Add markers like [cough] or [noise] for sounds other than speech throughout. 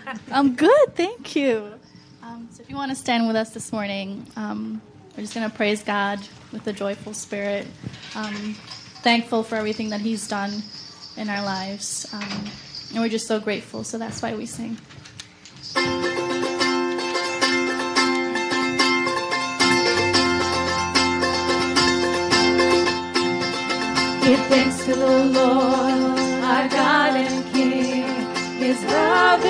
[laughs] I'm good, thank you. Um, so if you want to stand with us this morning, um, we're just going to praise God with a joyful spirit. Um, thankful for everything that He's done in our lives. Um, and we're just so grateful, so that's why we sing. Give thanks to the Lord, our God and King. His love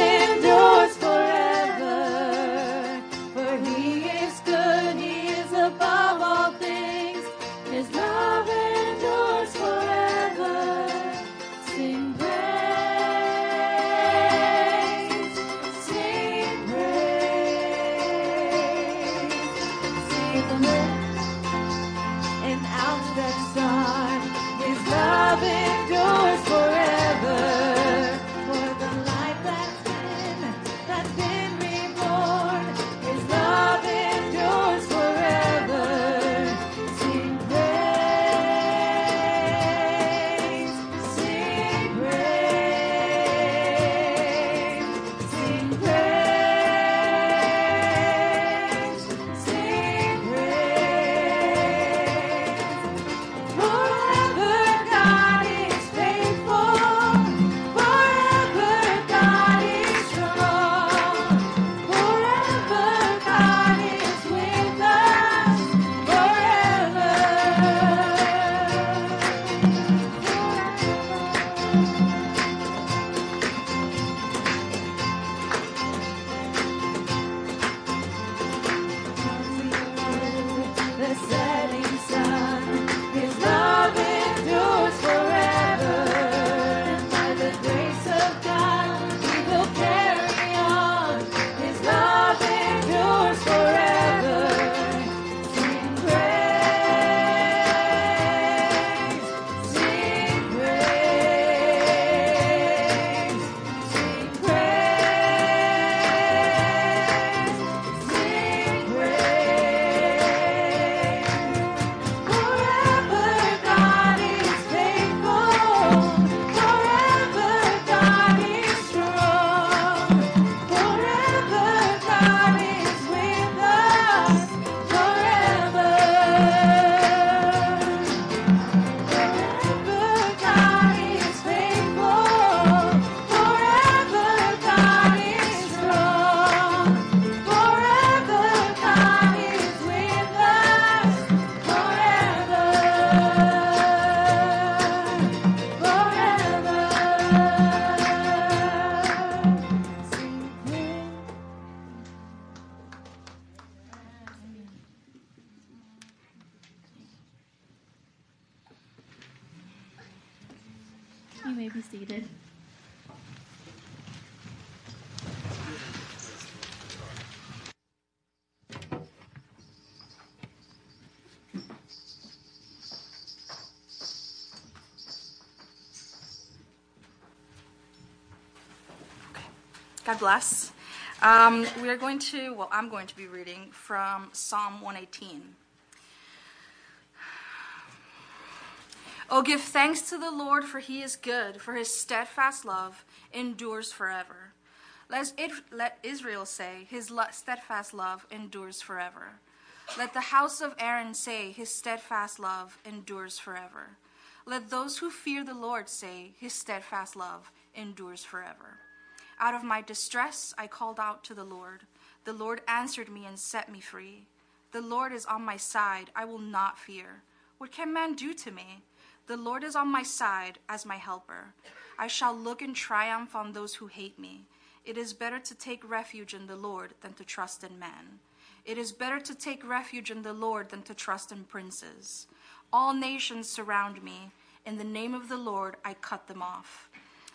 bless. Um, we are going to, well, I'm going to be reading from Psalm 118. Oh, give thanks to the Lord, for he is good, for his steadfast love endures forever. Let, it, let Israel say, his steadfast love endures forever. Let the house of Aaron say, his steadfast love endures forever. Let those who fear the Lord say, his steadfast love endures forever. Out of my distress, I called out to the Lord. The Lord answered me and set me free. The Lord is on my side. I will not fear. What can man do to me? The Lord is on my side as my helper. I shall look in triumph on those who hate me. It is better to take refuge in the Lord than to trust in man. It is better to take refuge in the Lord than to trust in princes. All nations surround me. In the name of the Lord, I cut them off.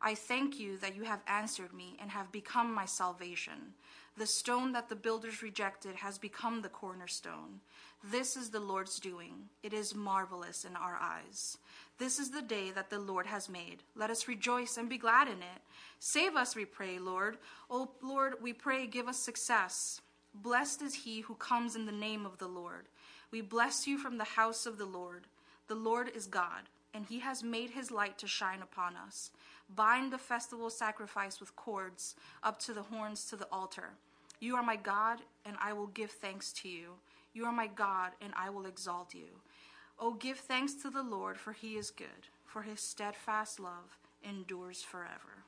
I thank you that you have answered me and have become my salvation. The stone that the builders rejected has become the cornerstone. This is the Lord's doing. It is marvelous in our eyes. This is the day that the Lord has made. Let us rejoice and be glad in it. Save us, we pray, Lord. O Lord, we pray, give us success. Blessed is he who comes in the name of the Lord. We bless you from the house of the Lord. The Lord is God, and he has made his light to shine upon us. Bind the festival sacrifice with cords up to the horns to the altar. You are my God, and I will give thanks to you. You are my God, and I will exalt you. Oh, give thanks to the Lord, for he is good, for his steadfast love endures forever.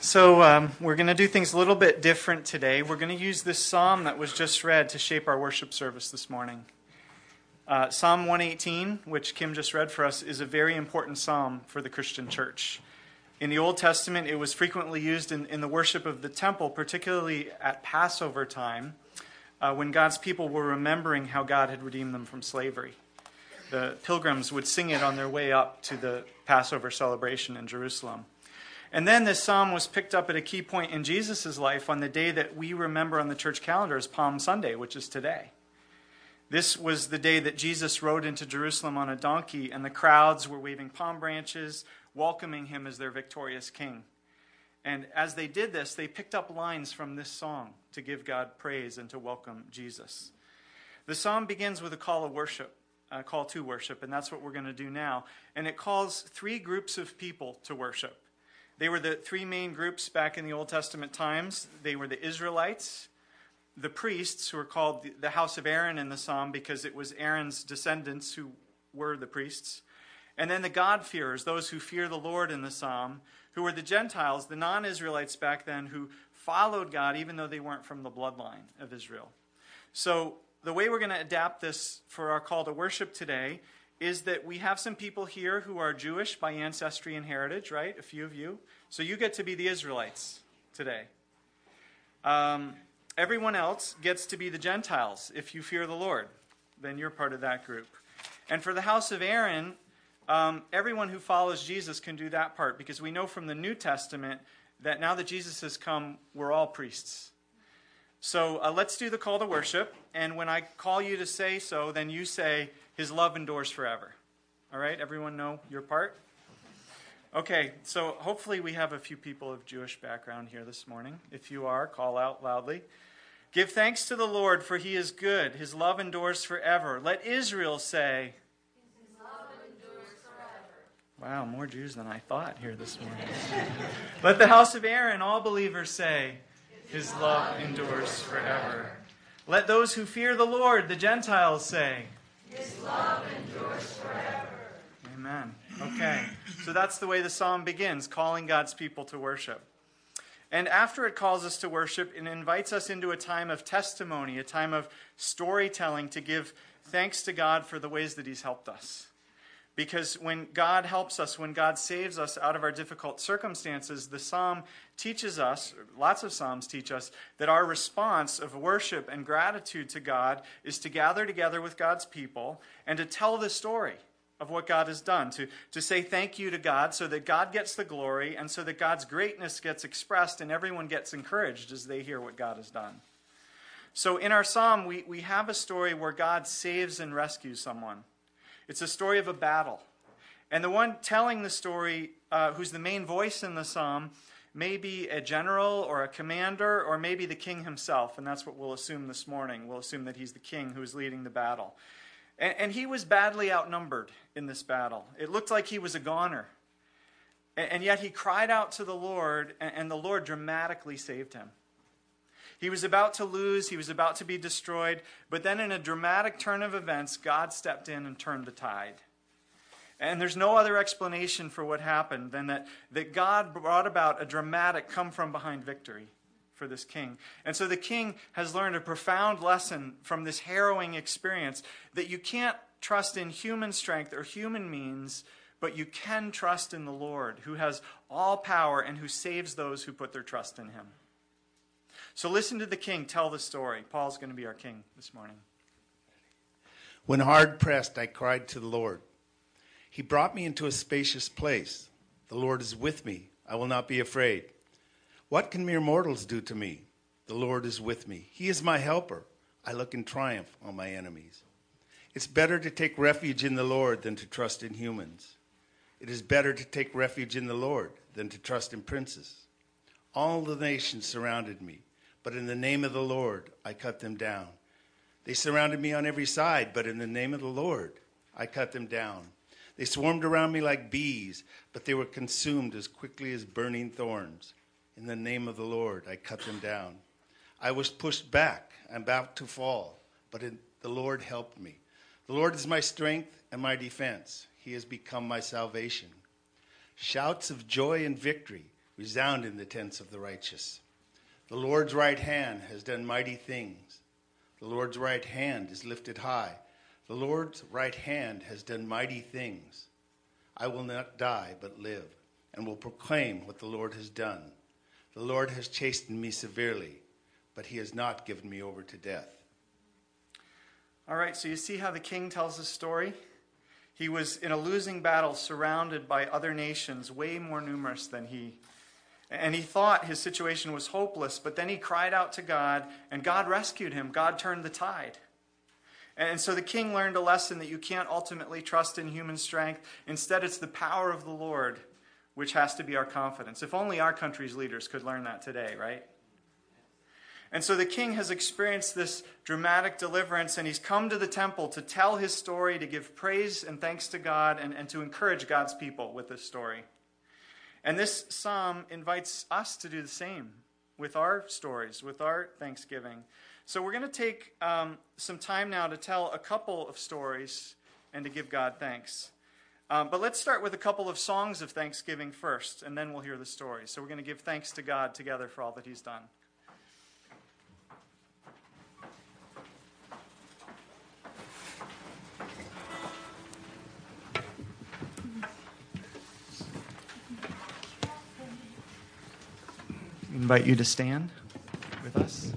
So, um, we're going to do things a little bit different today. We're going to use this psalm that was just read to shape our worship service this morning. Uh, psalm 118, which Kim just read for us, is a very important psalm for the Christian church. In the Old Testament, it was frequently used in, in the worship of the temple, particularly at Passover time, uh, when God's people were remembering how God had redeemed them from slavery. The pilgrims would sing it on their way up to the Passover celebration in Jerusalem. And then this psalm was picked up at a key point in Jesus' life on the day that we remember on the church calendar as Palm Sunday, which is today. This was the day that Jesus rode into Jerusalem on a donkey, and the crowds were waving palm branches, welcoming him as their victorious king. And as they did this, they picked up lines from this song to give God praise and to welcome Jesus. The psalm begins with a call of worship, a call to worship, and that's what we're going to do now. And it calls three groups of people to worship. They were the three main groups back in the Old Testament times. They were the Israelites, the priests, who are called the house of Aaron in the psalm because it was Aaron's descendants who were the priests. And then the God-fearers, those who fear the Lord in the psalm, who were the Gentiles, the non Israelites back then, who followed God even though they weren't from the bloodline of Israel. So, the way we're going to adapt this for our call to worship today is that we have some people here who are Jewish by ancestry and heritage, right? A few of you. So you get to be the Israelites today. Um, everyone else gets to be the Gentiles. If you fear the Lord, then you're part of that group. And for the house of Aaron, um, everyone who follows Jesus can do that part because we know from the New Testament that now that Jesus has come, we're all priests. So uh, let's do the call to worship. And when I call you to say so, then you say, his love endures forever. All right, everyone know your part? Okay, so hopefully we have a few people of Jewish background here this morning. If you are, call out loudly. Give thanks to the Lord, for he is good. His love endures forever. Let Israel say, His love endures forever. Wow, more Jews than I thought here this morning. [laughs] Let the house of Aaron, all believers say, His love endures forever. Let those who fear the Lord, the Gentiles, say, his love endures forever. Amen. Okay. So that's the way the psalm begins, calling God's people to worship. And after it calls us to worship, it invites us into a time of testimony, a time of storytelling to give thanks to God for the ways that He's helped us. Because when God helps us, when God saves us out of our difficult circumstances, the psalm teaches us, lots of psalms teach us, that our response of worship and gratitude to God is to gather together with God's people and to tell the story of what God has done, to, to say thank you to God so that God gets the glory and so that God's greatness gets expressed and everyone gets encouraged as they hear what God has done. So in our psalm, we, we have a story where God saves and rescues someone. It's a story of a battle. And the one telling the story, uh, who's the main voice in the psalm, may be a general or a commander or maybe the king himself. And that's what we'll assume this morning. We'll assume that he's the king who is leading the battle. And, and he was badly outnumbered in this battle. It looked like he was a goner. And, and yet he cried out to the Lord, and, and the Lord dramatically saved him. He was about to lose, he was about to be destroyed, but then in a dramatic turn of events, God stepped in and turned the tide. And there's no other explanation for what happened than that, that God brought about a dramatic come from behind victory for this king. And so the king has learned a profound lesson from this harrowing experience that you can't trust in human strength or human means, but you can trust in the Lord, who has all power and who saves those who put their trust in him. So listen to the king tell the story. Paul's going to be our king this morning. When hard pressed, I cried to the Lord. He brought me into a spacious place. The Lord is with me. I will not be afraid. What can mere mortals do to me? The Lord is with me. He is my helper. I look in triumph on my enemies. It's better to take refuge in the Lord than to trust in humans. It is better to take refuge in the Lord than to trust in princes. All the nations surrounded me, but in the name of the Lord I cut them down. They surrounded me on every side, but in the name of the Lord I cut them down. They swarmed around me like bees, but they were consumed as quickly as burning thorns. In the name of the Lord I cut them down. I was pushed back, I'm about to fall, but in, the Lord helped me. The Lord is my strength and my defense. He has become my salvation. Shouts of joy and victory resound in the tents of the righteous. The Lord's right hand has done mighty things. The Lord's right hand is lifted high. The Lord's right hand has done mighty things. I will not die, but live, and will proclaim what the Lord has done. The Lord has chastened me severely, but he has not given me over to death. All right, so you see how the king tells his story? He was in a losing battle surrounded by other nations way more numerous than he. And he thought his situation was hopeless, but then he cried out to God, and God rescued him. God turned the tide. And so the king learned a lesson that you can't ultimately trust in human strength. Instead, it's the power of the Lord which has to be our confidence. If only our country's leaders could learn that today, right? And so the king has experienced this dramatic deliverance, and he's come to the temple to tell his story, to give praise and thanks to God, and, and to encourage God's people with this story. And this psalm invites us to do the same with our stories, with our thanksgiving. So we're going to take um, some time now to tell a couple of stories and to give God thanks. Um, but let's start with a couple of songs of thanksgiving first, and then we'll hear the stories. So we're going to give thanks to God together for all that He's done. Invite you to stand with us.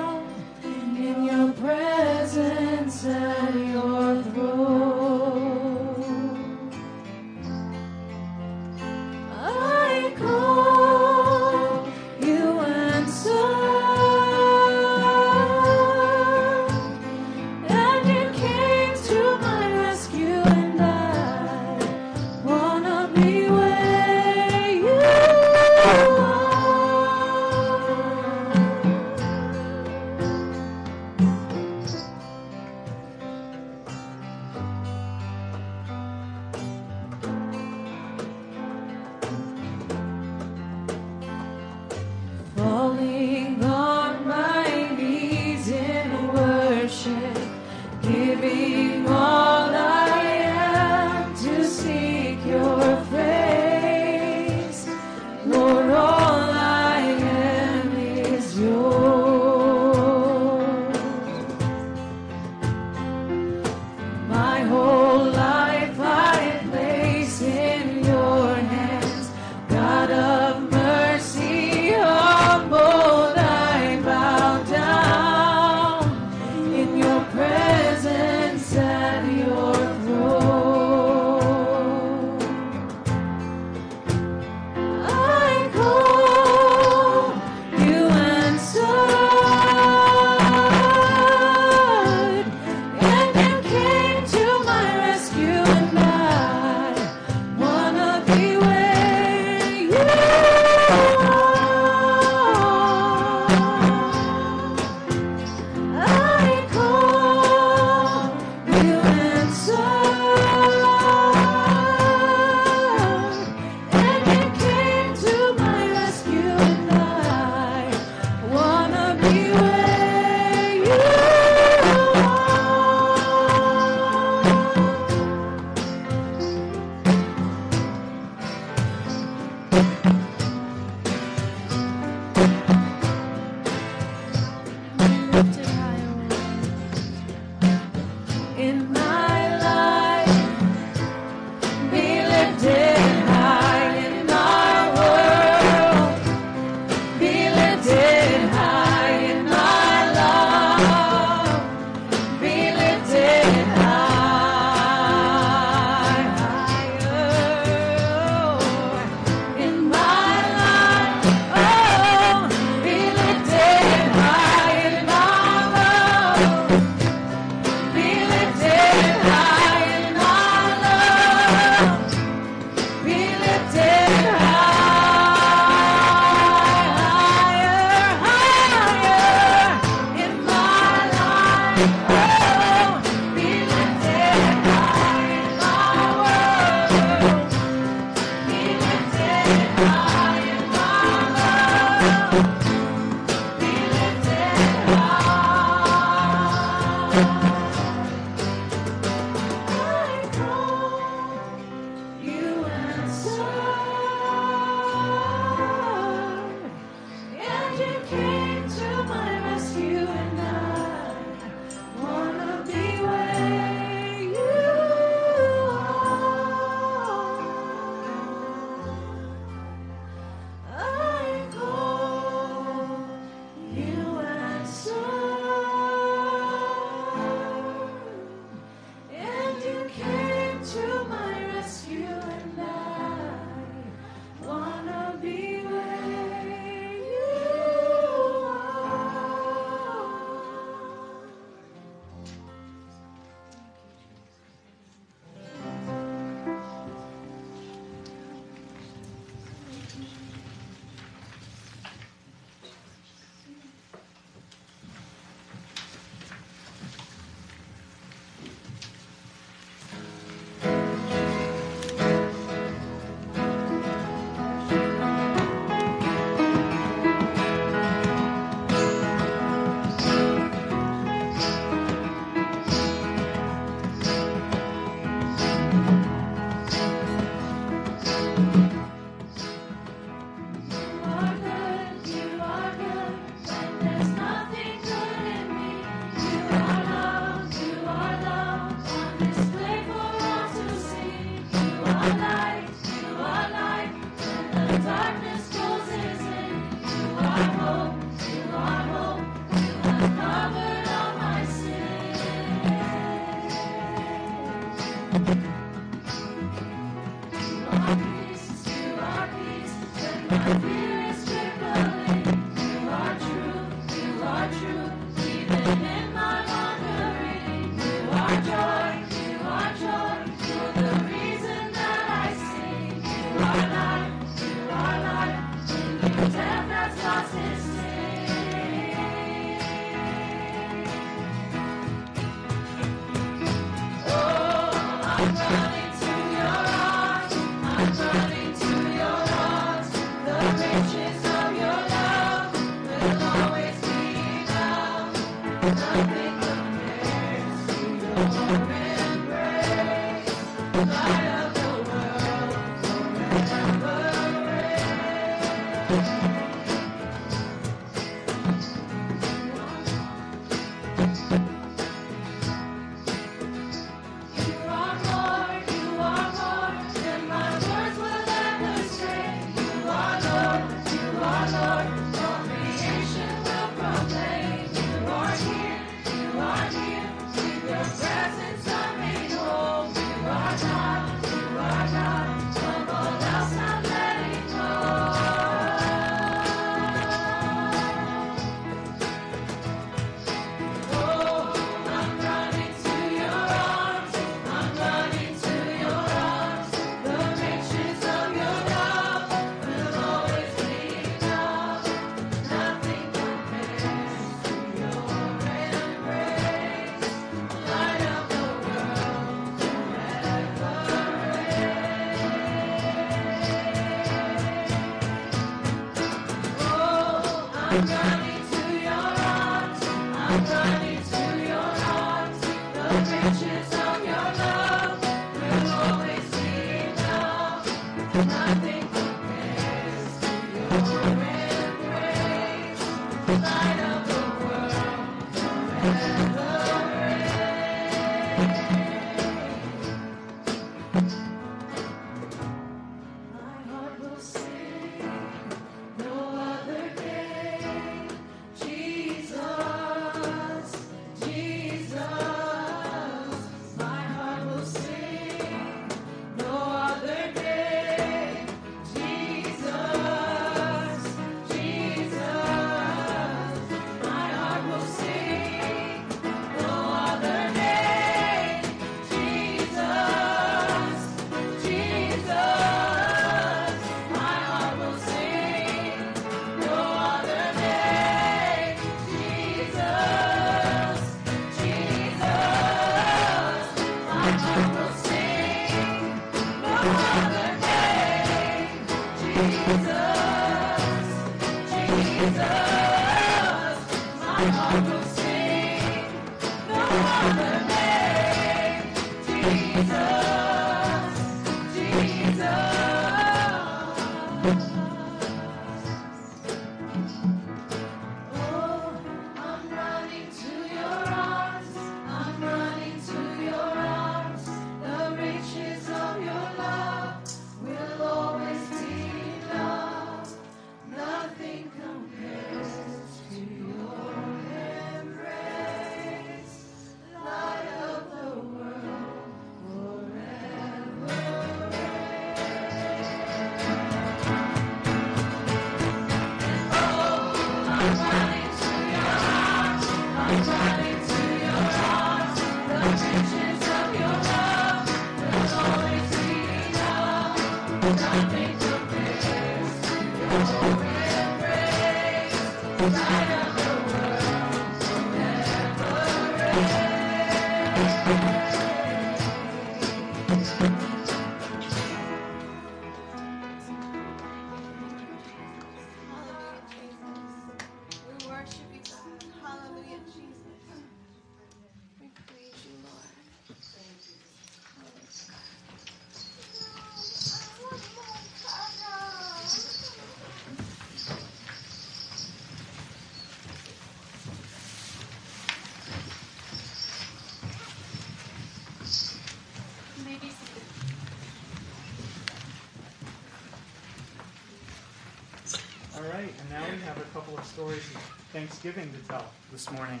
Stories of Thanksgiving to tell this morning.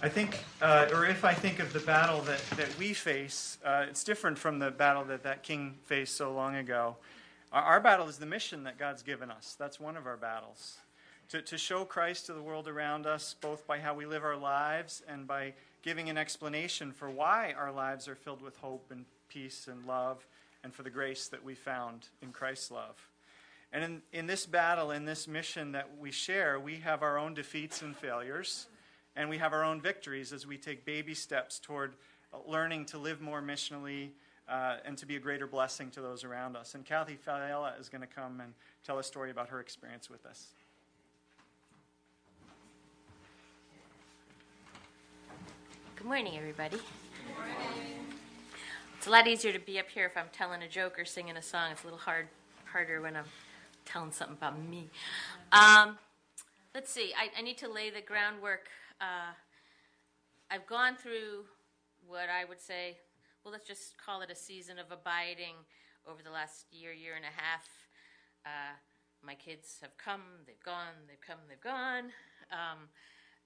I think, uh, or if I think of the battle that, that we face, uh, it's different from the battle that that king faced so long ago. Our, our battle is the mission that God's given us. That's one of our battles. To, to show Christ to the world around us, both by how we live our lives and by giving an explanation for why our lives are filled with hope and peace and love and for the grace that we found in Christ's love. And in, in this battle, in this mission that we share, we have our own defeats and failures, and we have our own victories as we take baby steps toward learning to live more missionally uh, and to be a greater blessing to those around us. And Kathy Faella is going to come and tell a story about her experience with us. Good morning, everybody. It's a lot easier to be up here if I'm telling a joke or singing a song. It's a little hard, harder when I'm telling something about me. Um, let's see. I, I, need to lay the groundwork. Uh, I've gone through what I would say. Well, let's just call it a season of abiding over the last year, year and a half. Uh, my kids have come, they've gone, they've come, they've gone. Um,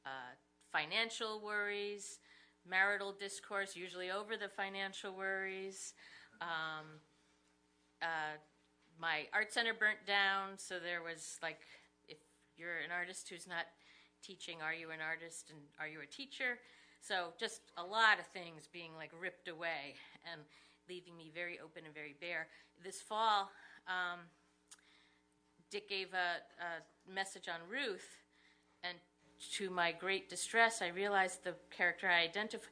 uh, financial worries, marital discourse, usually over the financial worries. Um, uh, my art center burnt down, so there was like, if you're an artist who's not teaching, are you an artist and are you a teacher? So just a lot of things being like ripped away and leaving me very open and very bare. This fall, um, Dick gave a, a message on Ruth, and to my great distress, I realized the character I identified,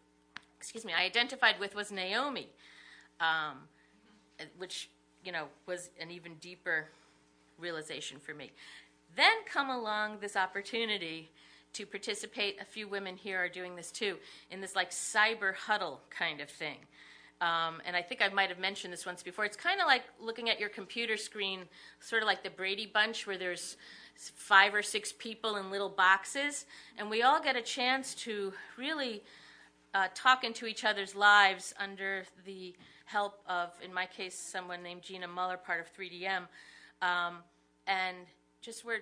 excuse me, I identified with was Naomi, um, which you know was an even deeper realization for me. Then come along this opportunity to participate. A few women here are doing this too in this like cyber huddle kind of thing. Um, and I think I might have mentioned this once before. It's kind of like looking at your computer screen, sort of like the Brady Bunch, where there's five or six people in little boxes, and we all get a chance to really uh, talk into each other's lives under the help of, in my case, someone named Gina Muller, part of 3DM, um, and just where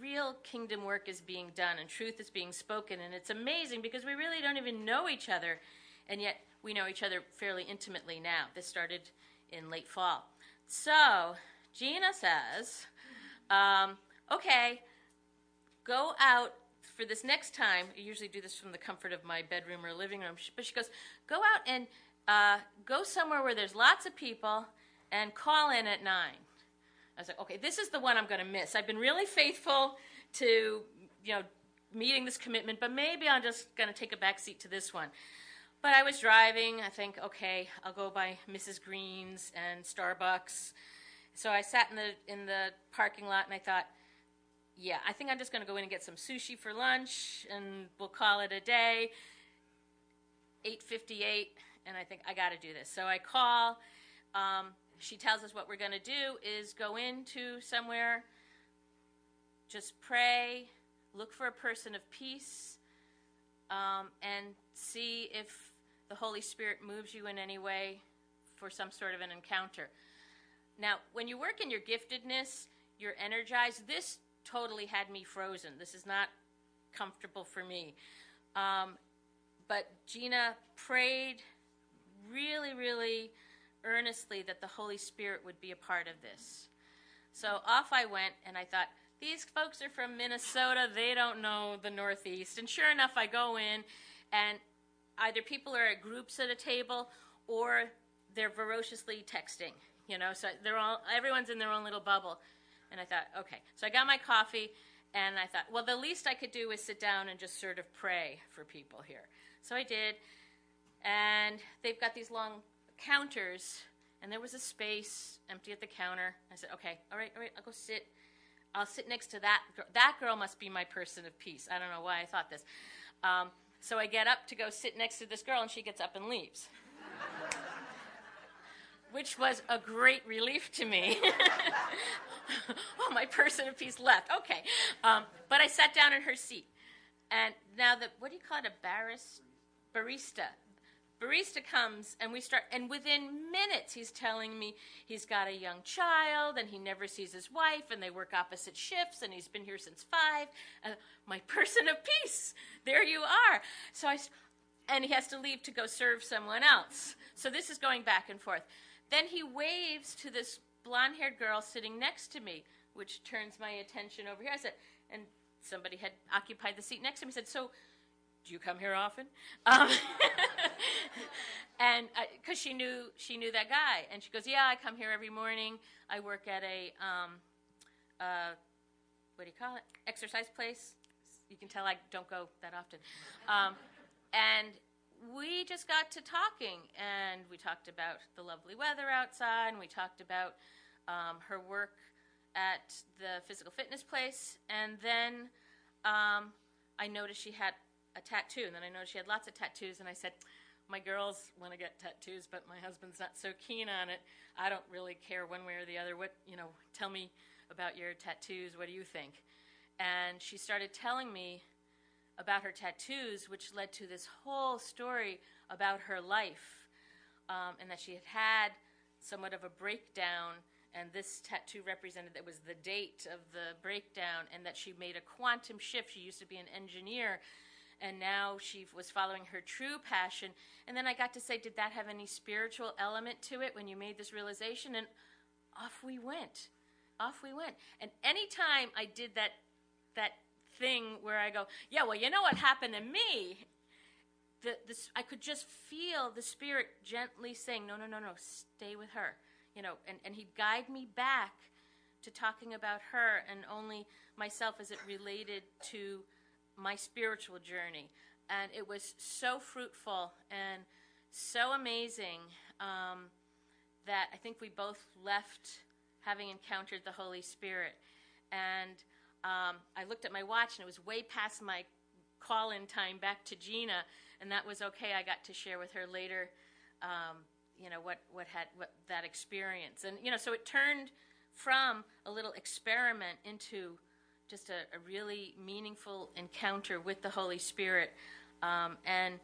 real kingdom work is being done and truth is being spoken. And it's amazing because we really don't even know each other, and yet we know each other fairly intimately now. This started in late fall. So, Gina says, um, okay, go out for this next time. I usually do this from the comfort of my bedroom or living room, but she goes, go out and uh, go somewhere where there's lots of people and call in at nine. I was like, okay, this is the one I'm going to miss. I've been really faithful to, you know, meeting this commitment, but maybe I'm just going to take a back seat to this one. But I was driving. I think, okay, I'll go by Mrs. Green's and Starbucks. So I sat in the in the parking lot and I thought, yeah, I think I'm just going to go in and get some sushi for lunch, and we'll call it a day. 8:58, and I think I got to do this. So I call. Um, she tells us what we're going to do is go into somewhere, just pray, look for a person of peace, um, and see if the Holy Spirit moves you in any way for some sort of an encounter. Now, when you work in your giftedness, you're energized. This totally had me frozen. This is not comfortable for me. Um, but Gina prayed really, really earnestly that the Holy Spirit would be a part of this. So off I went, and I thought, these folks are from Minnesota. They don't know the Northeast. And sure enough, I go in, and either people are at groups at a table or they're ferociously texting. You know, so they're all everyone's in their own little bubble. And I thought, okay. So I got my coffee, and I thought, well, the least I could do is sit down and just sort of pray for people here. So I did. And they've got these long counters, and there was a space empty at the counter. I said, okay, all right, all right, I'll go sit. I'll sit next to that girl. That girl must be my person of peace. I don't know why I thought this. Um, so I get up to go sit next to this girl, and she gets up and leaves which was a great relief to me. [laughs] oh, my person of peace left. Okay. Um, but I sat down in her seat. And now the, what do you call it, a baris, barista? Barista comes and we start, and within minutes he's telling me he's got a young child and he never sees his wife and they work opposite shifts and he's been here since five. Uh, my person of peace, there you are. So I, and he has to leave to go serve someone else. So this is going back and forth. Then he waves to this blonde haired girl sitting next to me, which turns my attention over here. I said, and somebody had occupied the seat next to me. He said, So, do you come here often? Um, [laughs] and because she knew she knew that guy, and she goes, "Yeah, I come here every morning. I work at a um, uh, what do you call it? Exercise place. You can tell I don't go that often." Um, and we just got to talking, and we talked about the lovely weather outside, and we talked about um, her work at the physical fitness place, and then um, I noticed she had a tattoo, and then I noticed she had lots of tattoos, and I said, "My girls want to get tattoos, but my husband's not so keen on it. I don't really care one way or the other. What you know? Tell me about your tattoos. What do you think?" And she started telling me about her tattoos, which led to this whole story about her life, um, and that she had had somewhat of a breakdown. And this tattoo represented that was the date of the breakdown, and that she made a quantum shift. She used to be an engineer, and now she was following her true passion. And then I got to say, Did that have any spiritual element to it when you made this realization? And off we went. Off we went. And anytime I did that, that thing where I go, Yeah, well, you know what happened to me? The, this, I could just feel the Spirit gently saying, No, no, no, no, stay with her. You know, and, and he'd guide me back to talking about her and only myself as it related to my spiritual journey. And it was so fruitful and so amazing um, that I think we both left having encountered the Holy Spirit. And um, I looked at my watch and it was way past my call in time back to Gina, and that was okay. I got to share with her later. Um, you know what what had what that experience and you know so it turned from a little experiment into just a, a really meaningful encounter with the Holy Spirit. Um, and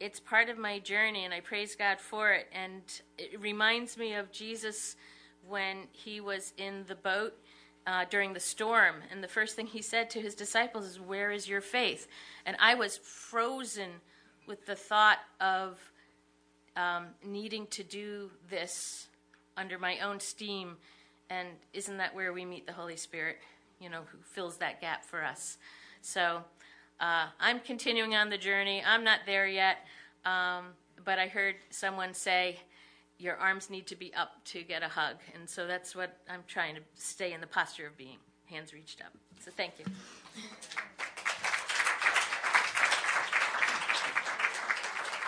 it's part of my journey, and I praise God for it. And it reminds me of Jesus when he was in the boat uh, during the storm. And the first thing he said to his disciples is, Where is your faith? And I was frozen with the thought of um, needing to do this under my own steam. And isn't that where we meet the Holy Spirit? you know, who fills that gap for us. So uh, I'm continuing on the journey. I'm not there yet, um, but I heard someone say, your arms need to be up to get a hug. And so that's what I'm trying to stay in the posture of being, hands reached up. So thank you.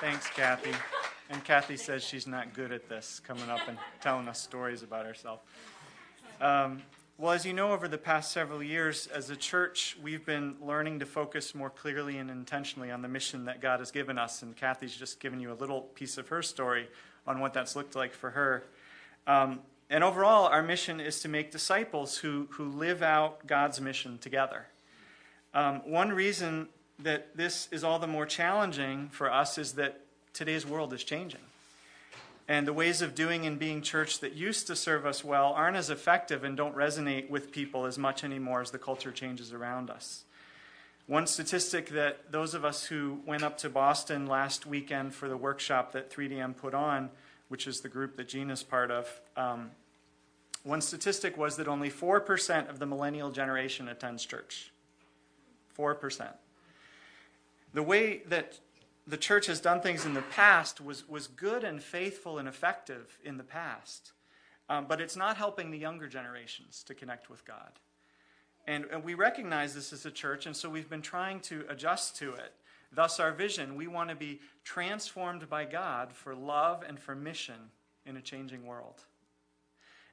Thanks, Kathy. And Kathy says she's not good at this, coming up and telling us stories about herself. Um, well, as you know, over the past several years, as a church, we've been learning to focus more clearly and intentionally on the mission that God has given us. And Kathy's just given you a little piece of her story on what that's looked like for her. Um, and overall, our mission is to make disciples who, who live out God's mission together. Um, one reason that this is all the more challenging for us is that today's world is changing. And the ways of doing and being church that used to serve us well aren't as effective and don't resonate with people as much anymore as the culture changes around us. One statistic that those of us who went up to Boston last weekend for the workshop that 3DM put on, which is the group that Gene is part of, um, one statistic was that only 4% of the millennial generation attends church. 4%. The way that the church has done things in the past was, was good and faithful and effective in the past, um, but it's not helping the younger generations to connect with God. And, and we recognize this as a church, and so we've been trying to adjust to it. Thus, our vision we want to be transformed by God for love and for mission in a changing world.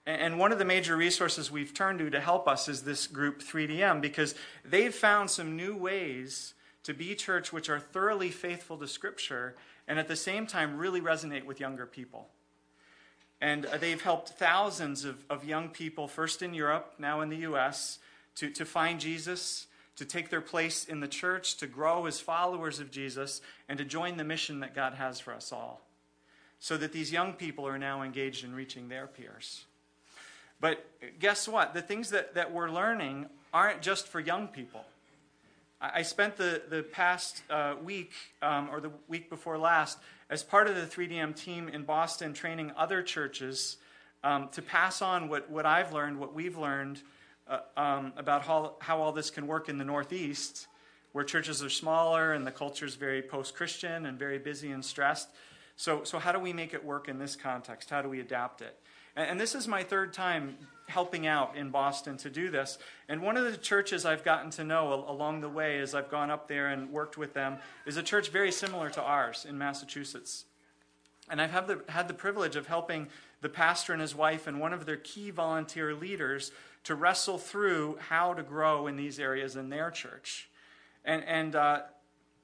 And, one of the major resources we've turned to to help us is this group 3DM because they've found some new ways to be church which are thoroughly faithful to Scripture and at the same time really resonate with younger people. And uh, they've helped thousands of, of young people, first in Europe, now in the U.S., to, to find Jesus, to take their place in the church, to grow as followers of Jesus, and to join the mission that God has for us all. So that these young people are now engaged in reaching their peers. But guess what? The things that, that we're learning aren't just for young people. I spent the, the past uh, week, um, or the week before last, as part of the 3DM team in Boston, training other churches um, to pass on what, what I've learned, what we've learned uh, um, about how, how all this can work in the Northeast, where churches are smaller and the culture is very post Christian and very busy and stressed. So, so, how do we make it work in this context? How do we adapt it? And, and this is my third time helping out in Boston to do this. And one of the churches I've gotten to know along the way as I've gone up there and worked with them is a church very similar to ours in Massachusetts. And I've had the, had the privilege of helping the pastor and his wife and one of their key volunteer leaders to wrestle through how to grow in these areas in their church. And, and uh,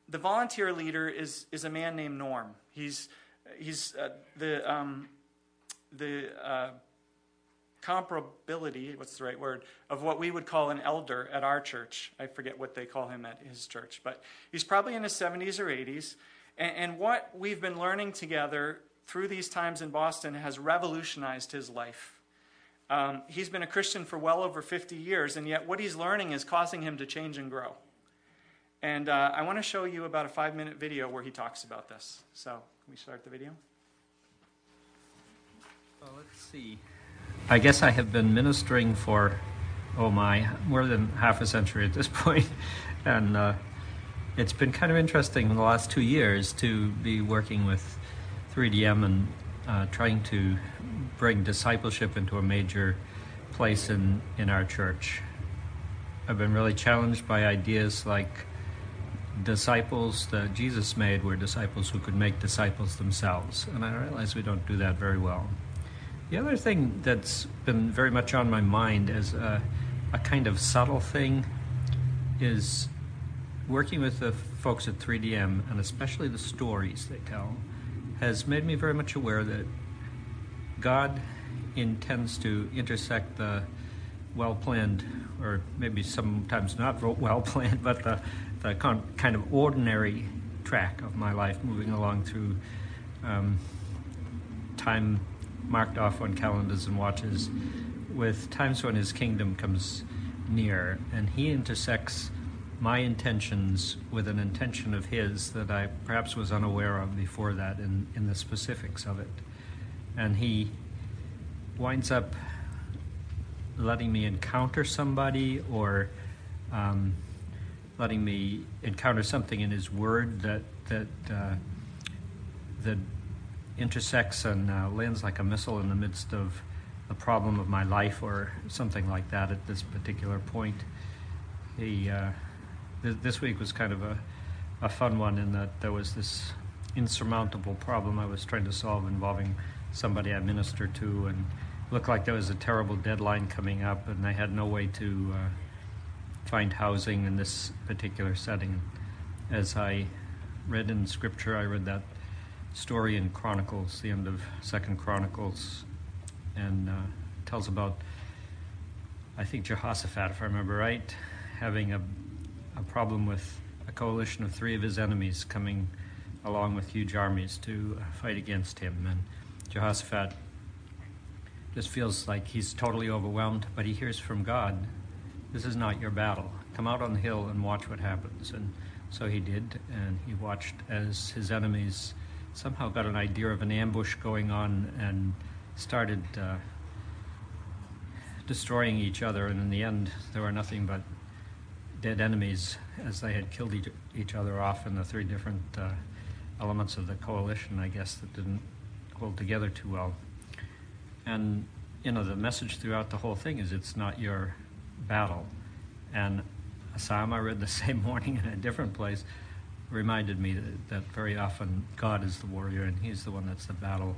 the volunteer leader is, is a man named Norm. He's, he's uh, the, um, the uh, comparability, what's the right word, of what we would call an elder at our church. I forget what they call him at his church, but he's probably in his 70s or 80s. And, and what we've been learning together through these times in Boston has revolutionized his life. Um, he's been a Christian for well over 50 years, and yet what he's learning is causing him to change and grow. And uh, I want to show you about a five minute video where he talks about this. So, can we start the video? Well, let's see. I guess I have been ministering for, oh my, more than half a century at this [laughs] point. And uh, it's been kind of interesting in the last two years to be working with 3DM and uh, trying to bring discipleship into a major place in, in our church. I've been really challenged by ideas like disciples that Jesus made were disciples who could make disciples themselves. And I realize we don't do that very well. The other thing that's been very much on my mind as a, a kind of subtle thing is working with the folks at 3DM, and especially the stories they tell, has made me very much aware that God intends to intersect the well planned, or maybe sometimes not well planned, [laughs] but the, the kind of ordinary track of my life moving along through um, time marked off on calendars and watches with times when his kingdom comes near and he intersects my intentions with an intention of his that I perhaps was unaware of before that in, in the specifics of it. And he winds up letting me encounter somebody or um, letting me encounter something in his word that that uh, that intersects and uh, lands like a missile in the midst of the problem of my life or something like that at this particular point. He uh, this week was kind of a, a fun one in that there was this insurmountable problem I was trying to solve involving somebody I minister to, and looked like there was a terrible deadline coming up, and I had no way to uh, find housing in this particular setting. As I read in Scripture, I read that story in Chronicles, the end of Second Chronicles, and uh, tells about, I think Jehoshaphat, if I remember right, having a a problem with a coalition of three of his enemies coming along with huge armies to fight against him. And Jehoshaphat just feels like he's totally overwhelmed, but he hears from God, This is not your battle. Come out on the hill and watch what happens. And so he did, and he watched as his enemies somehow got an idea of an ambush going on and started uh, destroying each other. And in the end, there were nothing but dead enemies as they had killed each, other off in the three different uh, elements of the coalition, I guess, that didn't hold together too well. And, you know, the message throughout the whole thing is it's not your battle. And a psalm I read the [laughs] same morning in a different place reminded me that, that very often God is the warrior and He's the one that's the battle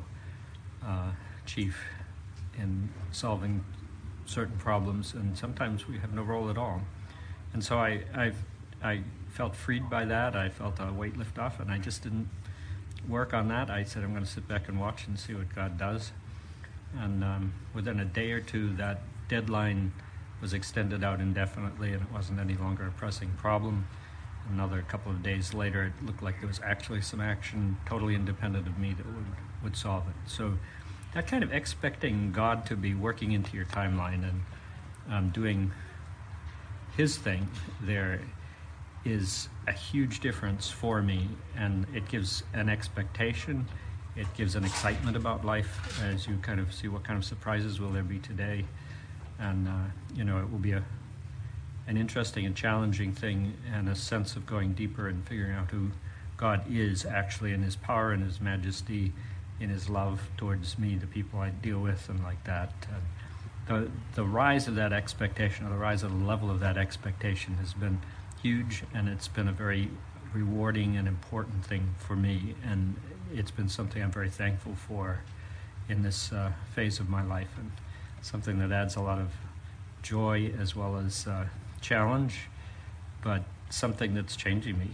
uh, chief in solving certain problems. And sometimes we have no role at all. And so I, I, I felt freed by that. I felt a weight lift off, and I just didn't work on that. I said, I'm going to sit back and watch and see what God does. And um, within a day or two, that deadline was extended out indefinitely, and it wasn't any longer a pressing problem. Another couple of days later, it looked like there was actually some action totally independent of me that would, would solve it. So, that kind of expecting God to be working into your timeline and um, doing his thing there is a huge difference for me, and it gives an expectation it gives an excitement about life as you kind of see what kind of surprises will there be today. And, uh, you know, it will be a, an interesting and challenging thing and a sense of going deeper and figuring out who God is actually in his power and his majesty, in his love towards me, the people I deal with, and like that. the, the rise of that expectation, or the rise of the level of that expectation, has been huge, and it's been a very rewarding and important thing for me. And it's been something I'm very thankful for in this uh, phase of my life, and something that adds a lot of joy as well as uh, challenge, but something that's changing me.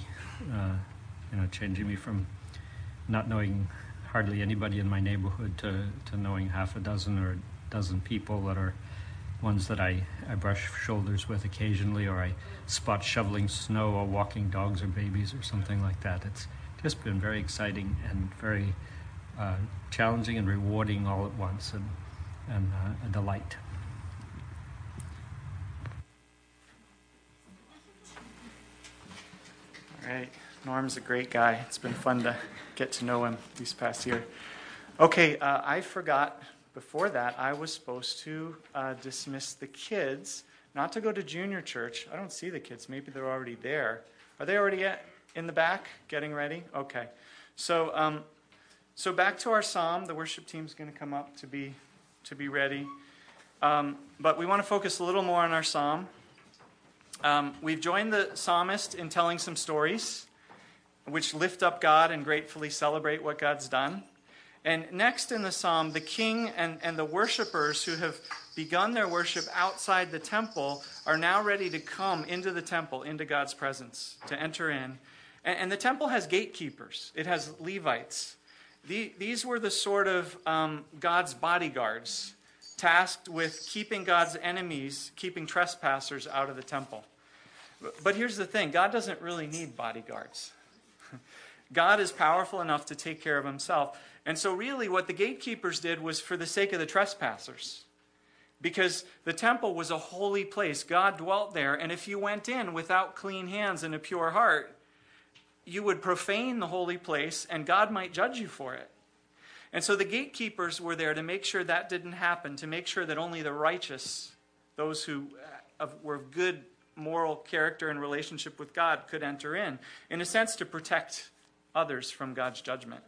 Uh, you know, changing me from not knowing hardly anybody in my neighborhood to, to knowing half a dozen or a dozen people that are ones that I, I brush shoulders with occasionally, or I spot shoveling snow or walking dogs or babies or something like that. It's just been very exciting and very uh, challenging and rewarding all at once, and, and uh, a delight. All right. Norm's a great guy. It's been fun to get to know him these past year. Okay, uh, I forgot before that I was supposed to uh, dismiss the kids, not to go to junior church. I don't see the kids. Maybe they're already there. Are they already at, in the back getting ready? Okay. So, um, so back to our psalm. The worship team's going to come up to be to be ready. Um, but we want to focus a little more on our psalm. Um, we've joined the psalmist in telling some stories which lift up God and gratefully celebrate what God's done. And next in the psalm, the king and, and the worshipers who have begun their worship outside the temple are now ready to come into the temple, into God's presence, to enter in. And, and the temple has gatekeepers, it has Levites. The, these were the sort of um, God's bodyguards tasked with keeping God's enemies, keeping trespassers out of the temple. But here's the thing God doesn't really need bodyguards. [laughs] God is powerful enough to take care of himself. And so, really, what the gatekeepers did was for the sake of the trespassers. Because the temple was a holy place. God dwelt there. And if you went in without clean hands and a pure heart, you would profane the holy place, and God might judge you for it. And so the gatekeepers were there to make sure that didn't happen, to make sure that only the righteous, those who uh, were of good moral character and relationship with God, could enter in. In a sense, to protect others from God's judgment.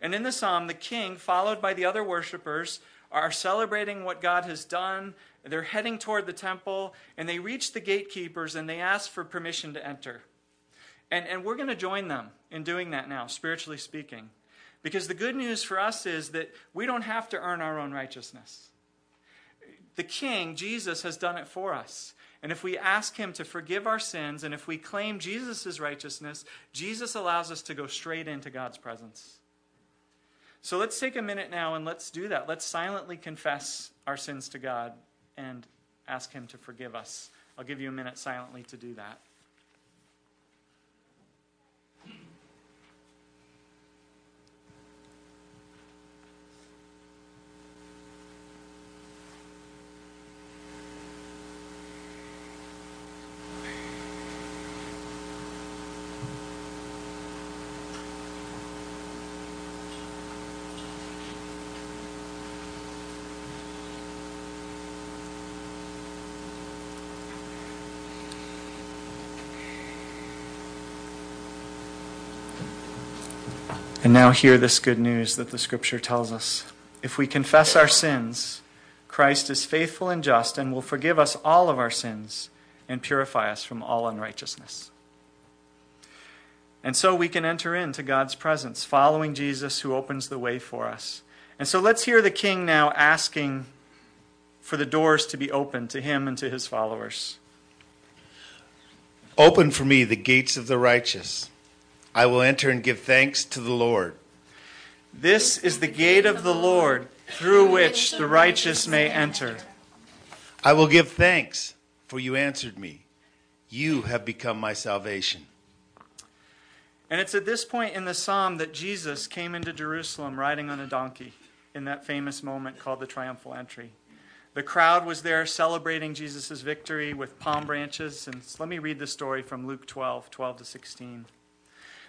And in the psalm, the king, followed by the other worshippers, are celebrating what God has done. They're heading toward the temple, and they reach the gatekeepers and they ask for permission to enter. And, and we're going to join them in doing that now, spiritually speaking. Because the good news for us is that we don't have to earn our own righteousness. The King, Jesus, has done it for us. And if we ask Him to forgive our sins, and if we claim Jesus' righteousness, Jesus allows us to go straight into God's presence. So let's take a minute now and let's do that. Let's silently confess our sins to God and ask Him to forgive us. I'll give you a minute silently to do that. And now hear this good news that the scripture tells us. If we confess our sins, Christ is faithful and just and will forgive us all of our sins and purify us from all unrighteousness. And so we can enter into God's presence, following Jesus who opens the way for us. And so let's hear the king now asking for the doors to be opened to him and to his followers. Open for me the gates of the righteous. I will enter and give thanks to the Lord. This is the gate of the Lord through which the righteous may enter. I will give thanks, for you answered me. You have become my salvation. And it's at this point in the psalm that Jesus came into Jerusalem riding on a donkey in that famous moment called the triumphal entry. The crowd was there celebrating Jesus' victory with palm branches. And let me read the story from Luke 12 12 to 16.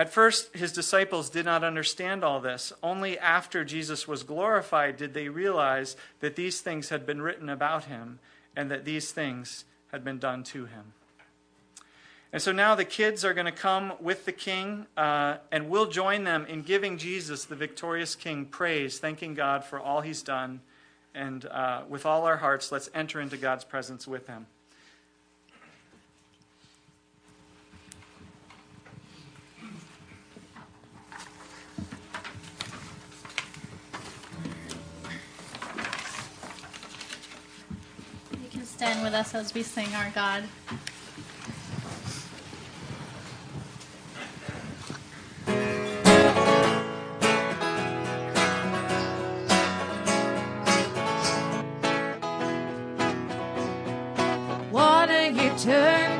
At first, his disciples did not understand all this. Only after Jesus was glorified did they realize that these things had been written about him and that these things had been done to him. And so now the kids are going to come with the king, uh, and we'll join them in giving Jesus, the victorious king, praise, thanking God for all he's done. And uh, with all our hearts, let's enter into God's presence with him. Stand with us as we sing our God. Water you turned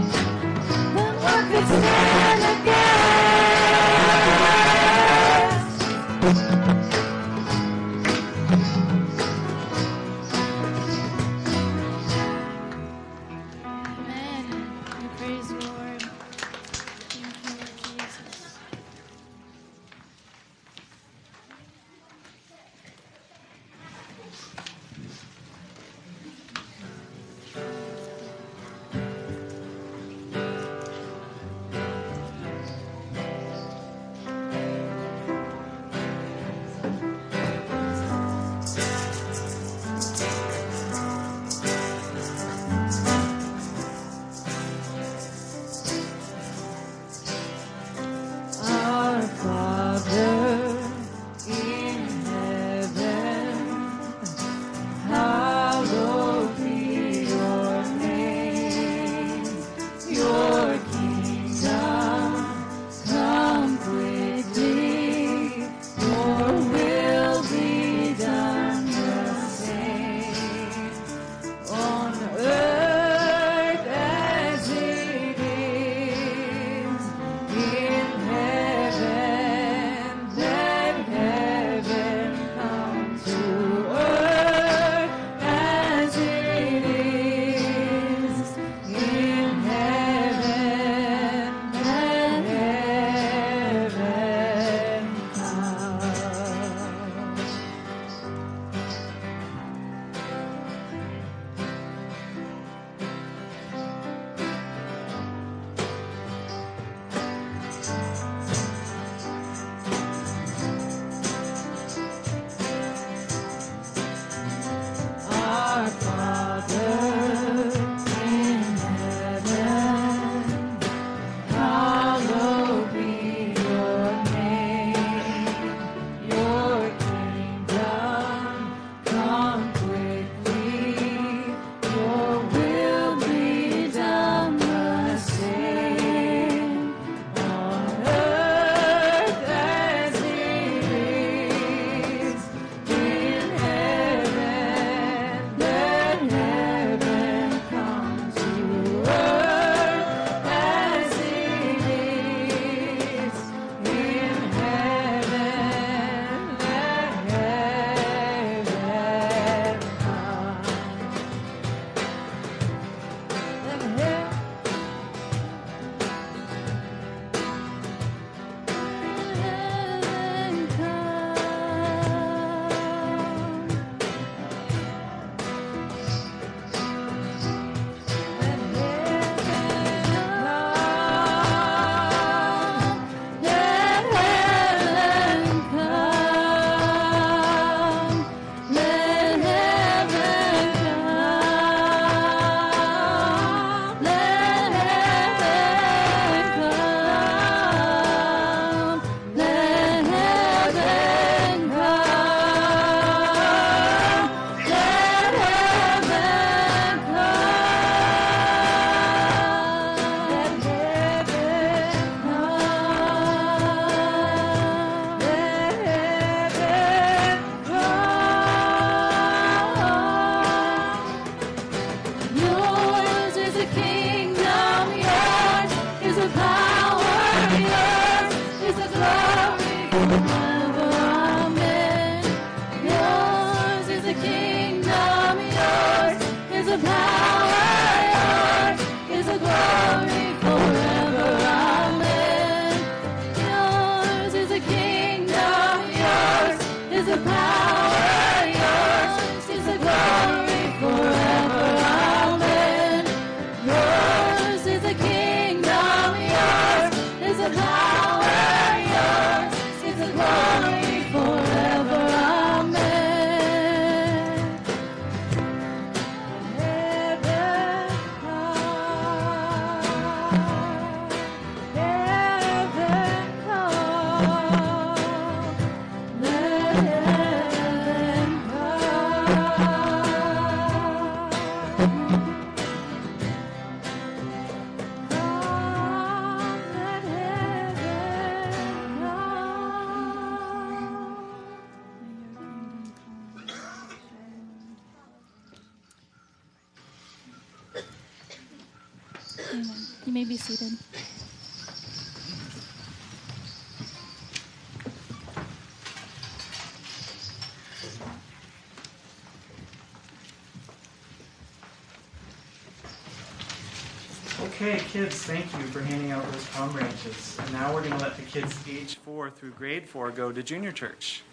kids, thank you for handing out those palm branches. And now we're going to let the kids age four through grade four go to junior church.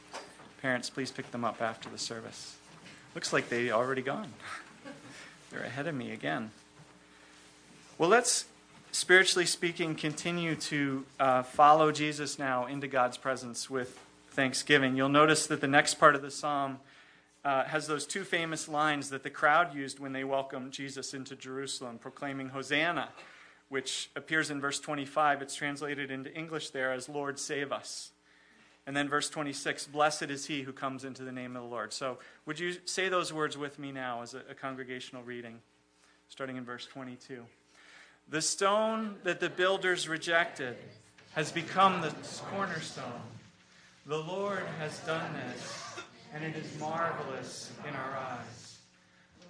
Parents, please pick them up after the service. Looks like they already gone. [laughs] They're ahead of me again. Well, let's, spiritually speaking, continue to uh, follow Jesus now into God's presence with thanksgiving. You'll notice that the next part of the psalm uh, has those two famous lines that the crowd used when they welcomed Jesus into Jerusalem, proclaiming Hosanna, which appears in verse 25. It's translated into English there as Lord save us. And then verse 26, blessed is he who comes into the name of the Lord. So, would you say those words with me now as a, a congregational reading, starting in verse 22? The stone that the builders rejected has become the cornerstone. The Lord has done this and it is marvelous in our eyes.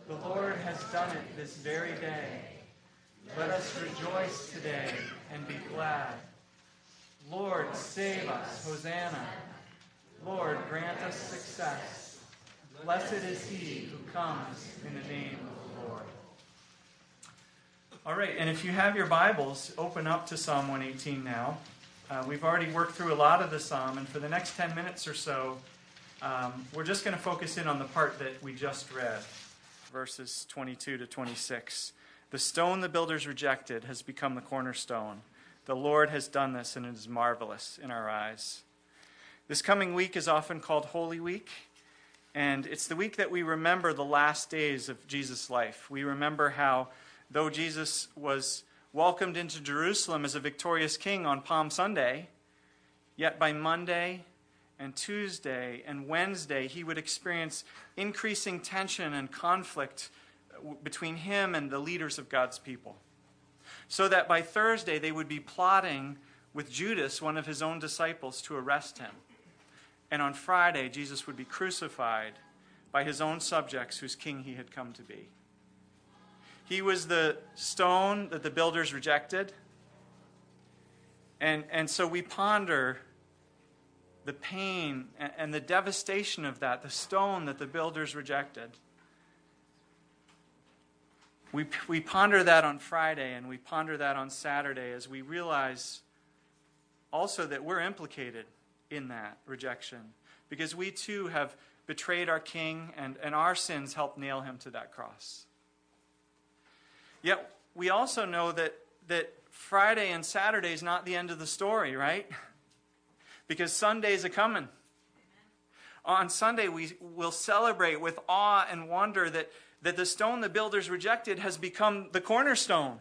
The Lord has done it this very day. Let us rejoice today and be glad. Lord, save us, Hosanna. Lord, grant us success. Blessed is he who comes in the name of the Lord. All right, and if you have your Bibles, open up to Psalm 118 now. Uh, we've already worked through a lot of the psalm, and for the next 10 minutes or so, um, we're just going to focus in on the part that we just read, verses 22 to 26. The stone the builders rejected has become the cornerstone. The Lord has done this, and it is marvelous in our eyes. This coming week is often called Holy Week, and it's the week that we remember the last days of Jesus' life. We remember how, though Jesus was welcomed into Jerusalem as a victorious king on Palm Sunday, yet by Monday, and Tuesday and Wednesday, he would experience increasing tension and conflict between him and the leaders of God's people. So that by Thursday, they would be plotting with Judas, one of his own disciples, to arrest him. And on Friday, Jesus would be crucified by his own subjects, whose king he had come to be. He was the stone that the builders rejected. And, and so we ponder the pain and the devastation of that, the stone that the builders rejected. We, we ponder that on Friday and we ponder that on Saturday as we realize also that we're implicated in that rejection because we too have betrayed our king and, and our sins helped nail him to that cross. Yet we also know that, that Friday and Saturday is not the end of the story, right? [laughs] because Sunday's a coming. On Sunday, we will celebrate with awe and wonder that, that the stone the builders rejected has become the cornerstone.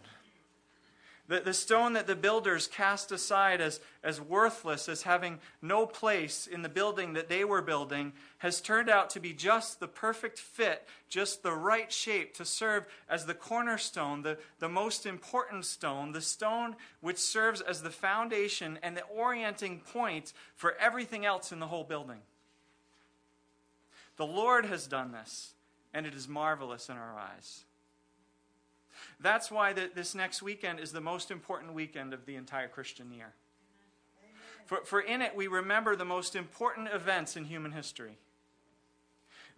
The, the stone that the builders cast aside as, as worthless, as having no place in the building that they were building, has turned out to be just the perfect fit, just the right shape to serve as the cornerstone, the, the most important stone, the stone which serves as the foundation and the orienting point for everything else in the whole building. The Lord has done this, and it is marvelous in our eyes. That's why the, this next weekend is the most important weekend of the entire Christian year. For, for in it, we remember the most important events in human history.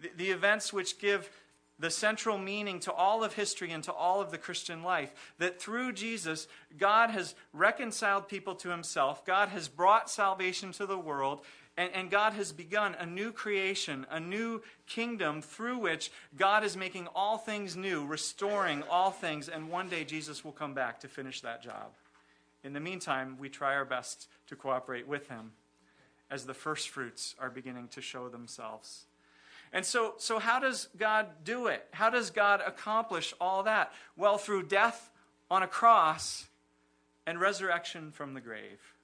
The, the events which give the central meaning to all of history and to all of the Christian life. That through Jesus, God has reconciled people to himself, God has brought salvation to the world, and, and God has begun a new creation, a new kingdom through which God is making all things new, restoring all things, and one day Jesus will come back to finish that job. In the meantime, we try our best to cooperate with him as the first fruits are beginning to show themselves. And so, so how does God do it? How does God accomplish all that? Well, through death on a cross and resurrection from the grave.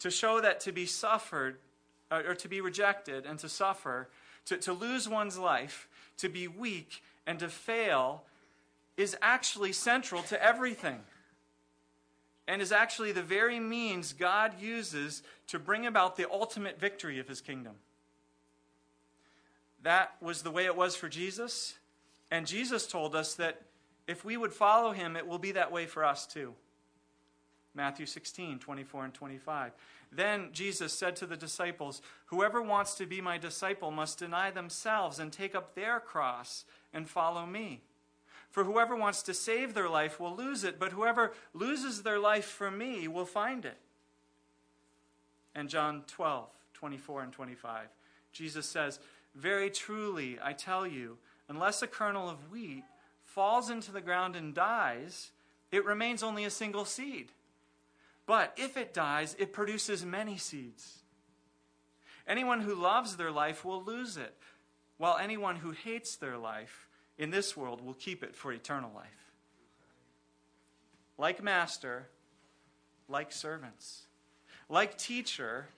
To show that to be suffered Uh, or to be rejected and to suffer, to, to lose one's life, to be weak and to fail is actually central to everything and is actually the very means God uses to bring about the ultimate victory of his kingdom. That was the way it was for Jesus, and Jesus told us that if we would follow him, it will be that way for us too. Matthew 16, 24 and 25. Then Jesus said to the disciples, Whoever wants to be my disciple must deny themselves and take up their cross and follow me. For whoever wants to save their life will lose it, but whoever loses their life for me will find it. And John 12, 24 and 25. Jesus says, Very truly, I tell you, unless a kernel of wheat falls into the ground and dies, it remains only a single seed. But if it dies, it produces many seeds. Anyone who loves their life will lose it, while anyone who hates their life in this world will keep it for eternal life. Like master, like servants, like teacher,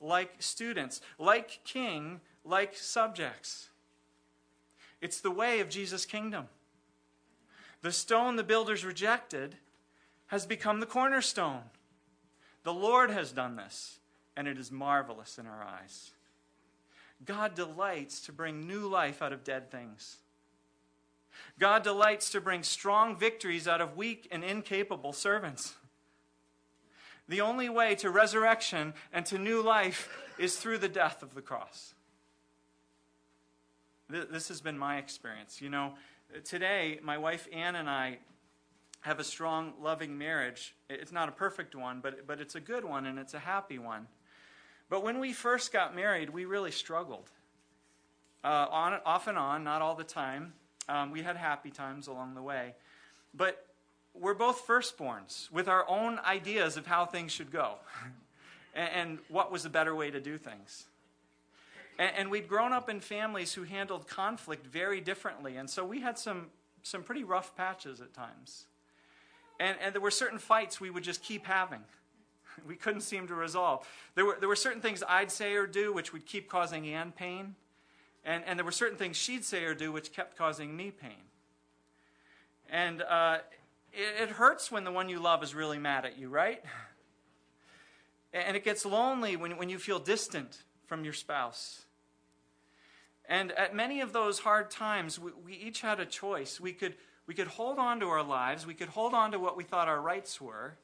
like students, like king, like subjects. It's the way of Jesus' kingdom. The stone the builders rejected has become the cornerstone. The Lord has done this, and it is marvelous in our eyes. God delights to bring new life out of dead things. God delights to bring strong victories out of weak and incapable servants. The only way to resurrection and to new life is through the death of the cross. This has been my experience. You know, today, my wife Ann and I have a strong, loving marriage. It's not a perfect one, but, but it's a good one and it's a happy one. But when we first got married, we really struggled. Uh, on, off and on, not all the time. Um, we had happy times along the way. But we're both firstborns with our own ideas of how things should go [laughs] and, and, what was a better way to do things. And, and we'd grown up in families who handled conflict very differently. And so we had some, some pretty rough patches at times. And, and there were certain fights we would just keep having. [laughs] We couldn't seem to resolve. There were, there were certain things I'd say or do which would keep causing Ann pain. And, and there were certain things she'd say or do which kept causing me pain. And uh, it, it hurts when the one you love is really mad at you, right? And it gets lonely when, when you feel distant from your spouse. And at many of those hard times, we, we each had a choice. We could we could hold on to our lives, we could hold on to what we thought our rights were,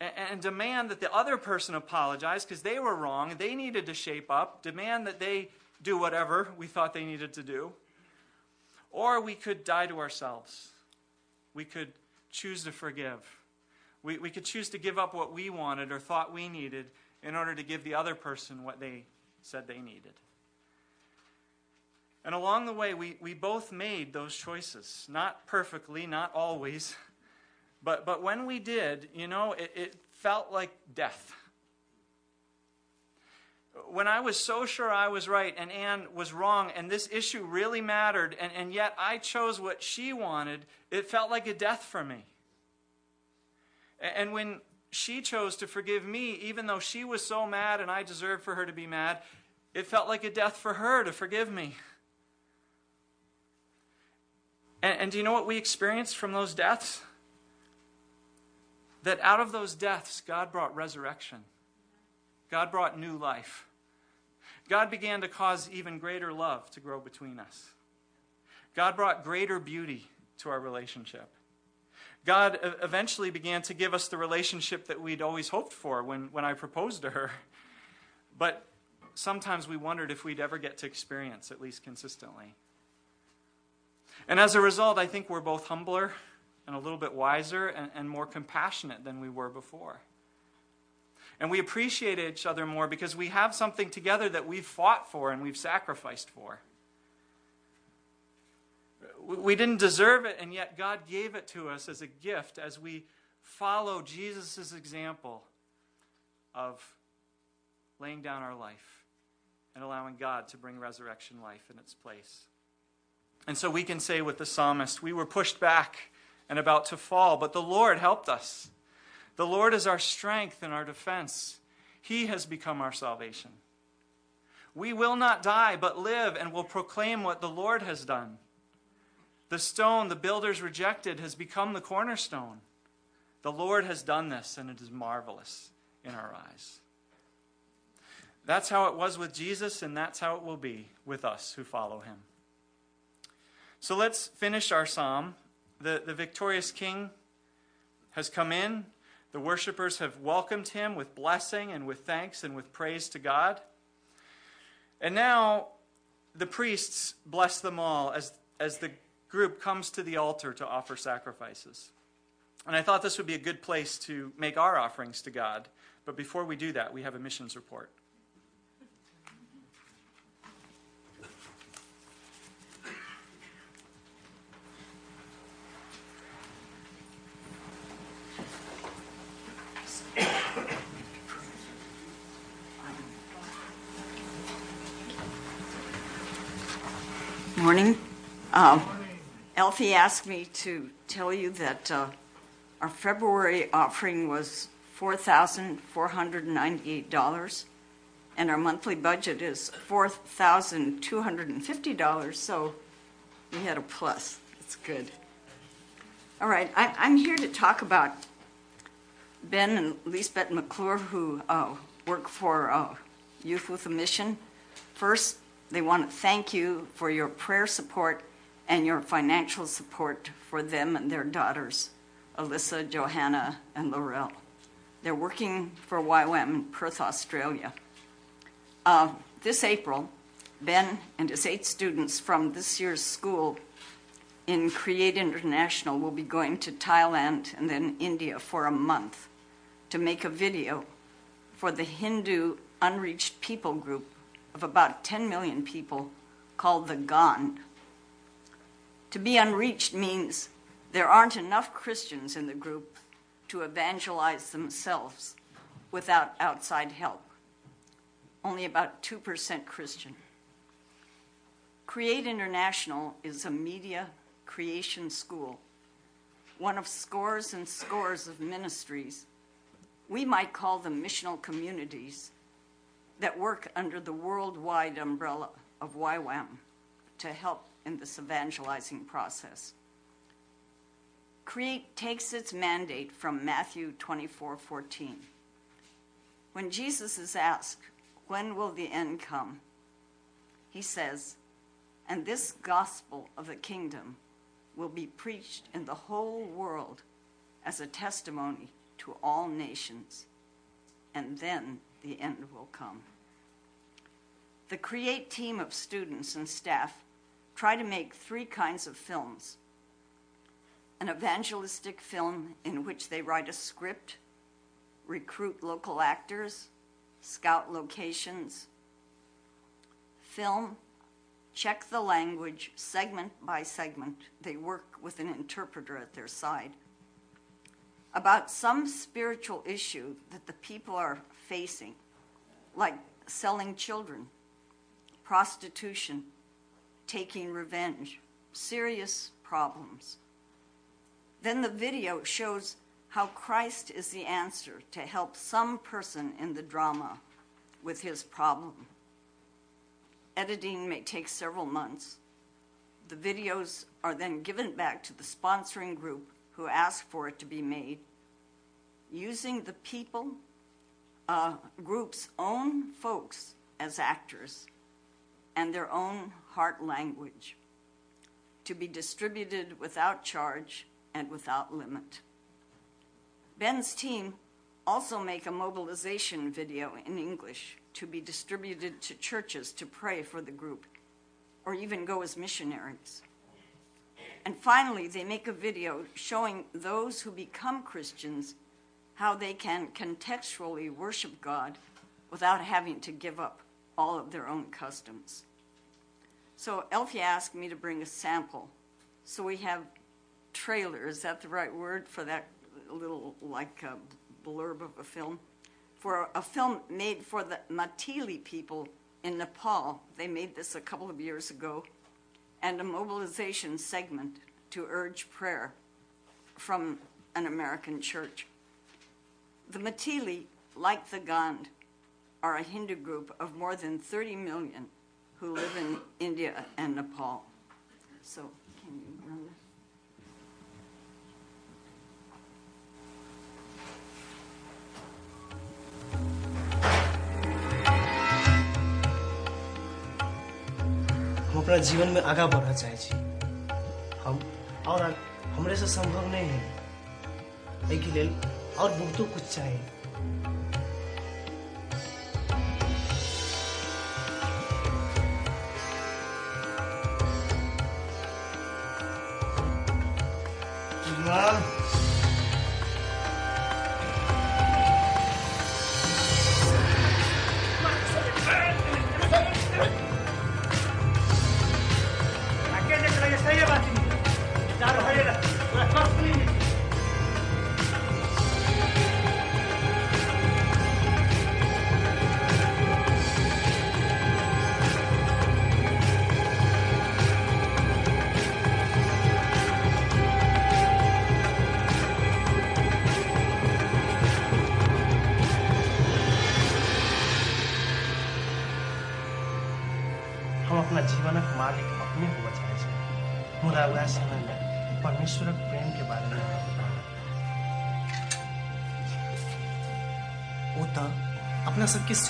and, and demand that the other person apologize because they were wrong, they needed to shape up, demand that they do whatever we thought they needed to do. Or we could die to ourselves. We could choose to forgive. We, we could choose to give up what we wanted or thought we needed in order to give the other person what they said they needed. And along the way, we, we both made those choices. Not perfectly, not always. [laughs] But, but when we did, you know, it, it felt like death. When I was so sure I was right and Ann was wrong, and this issue really mattered, and, and yet I chose what she wanted, it felt like a death for me. And when she chose to forgive me, even though she was so mad and I deserved for her to be mad, it felt like a death for her to forgive me. And, and do you know what we experienced from those deaths? That out of those deaths, God brought resurrection. God brought new life. God began to cause even greater love to grow between us. God brought greater beauty to our relationship. God eventually began to give us the relationship that we'd always hoped for when, when I proposed to her. But sometimes we wondered if we'd ever get to experience, at least consistently. And as a result, I think we're both humbler and a little bit wiser and, and more compassionate than we were before. And we appreciate each other more because we have something together that we've fought for and we've sacrificed for. We didn't deserve it, and yet God gave it to us as a gift as we follow Jesus' example of laying down our life and allowing God to bring resurrection life in its place. And so we can say with the psalmist, we were pushed back and about to fall, but the Lord helped us. The Lord is our strength and our defense. He has become our salvation. We will not die, but live and will proclaim what the Lord has done. The stone the builders rejected has become the cornerstone. The Lord has done this, and it is marvelous in our eyes. That's how it was with Jesus, and that's how it will be with us who follow him. So let's finish our psalm. The, the victorious king has come in. The worshipers have welcomed him with blessing and with thanks and with praise to God. And now the priests bless them all as, as the group comes to the altar to offer sacrifices. And I thought this would be a good place to make our offerings to God. But before we do that, we have a missions report. Morning. Um, Elfie asked me to tell you that uh, our February offering was $4,498, and our monthly budget is $4,250, so we had a plus. It's good. All right, I, I'm here to talk about Ben and Lisbeth McClure, who uh, work for uh, Youth with a Mission. First, they want to thank you for your prayer support and your financial support for them and their daughters, Alyssa, Johanna, and Laurel. They're working for YWAM in Perth, Australia. Uh, this April, Ben and his eight students from this year's school in Create International will be going to Thailand and then India for a month to make a video for the Hindu Unreached People group of about 10 million people called the Gond. To be unreached means there aren't enough Christians in the group to evangelize themselves without outside help. Only about 2% Christian. Create International is a media creation school, one of scores and scores of ministries. We might call them missional communities that work under the worldwide umbrella of YWAM to help in this evangelizing process. Create takes its mandate from Matthew 24:14. When Jesus is asked, "When will the end come?" he says, "And this gospel of the kingdom will be preached in the whole world as a testimony to all nations, and then the end will come." The Create team of students and staff try to make three kinds of films an evangelistic film in which they write a script, recruit local actors, scout locations, film, check the language segment by segment. They work with an interpreter at their side. About some spiritual issue that the people are facing, like selling children, prostitution, taking revenge, serious problems. Then the video shows how Christ is the answer to help some person in the drama with his problem. Editing may take several months. The videos are then given back to the sponsoring group who asked for it to be made. Using the people, uh, group's own folks as actors and their own heart language to be distributed without charge and without limit. Ben's team also make a mobilization video in English to be distributed to churches to pray for the group or even go as missionaries. And finally, they make a video showing those who become Christians how they can contextually worship God without having to give up all of their own customs. So Elfie asked me to bring a sample. So we have trailer, is that the right word for that little like a blurb of a film? For a film made for the Maithili people in Nepal. They made this a couple of years ago. And a mobilization segment to urge prayer from an American church. The Maithili, like the Gond, are a Hindu group of more than 30 million who live in India and Nepal. So, can you run that? हम अपना जीवन में आगा बढ़ना चाहिए हम और हम से संभव नहीं है एक ही लेल और वो तो कुछ चाहिए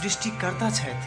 सृष्टिकर्ता छ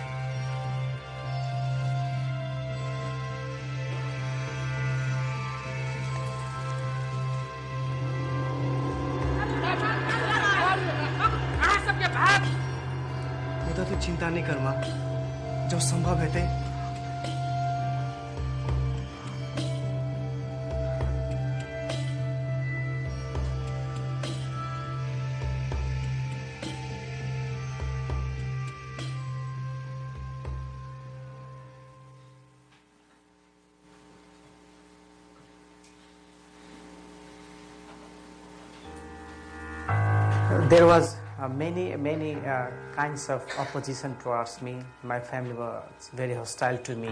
There was uh, many, many uh, kinds of opposition towards me. My family was very hostile to me.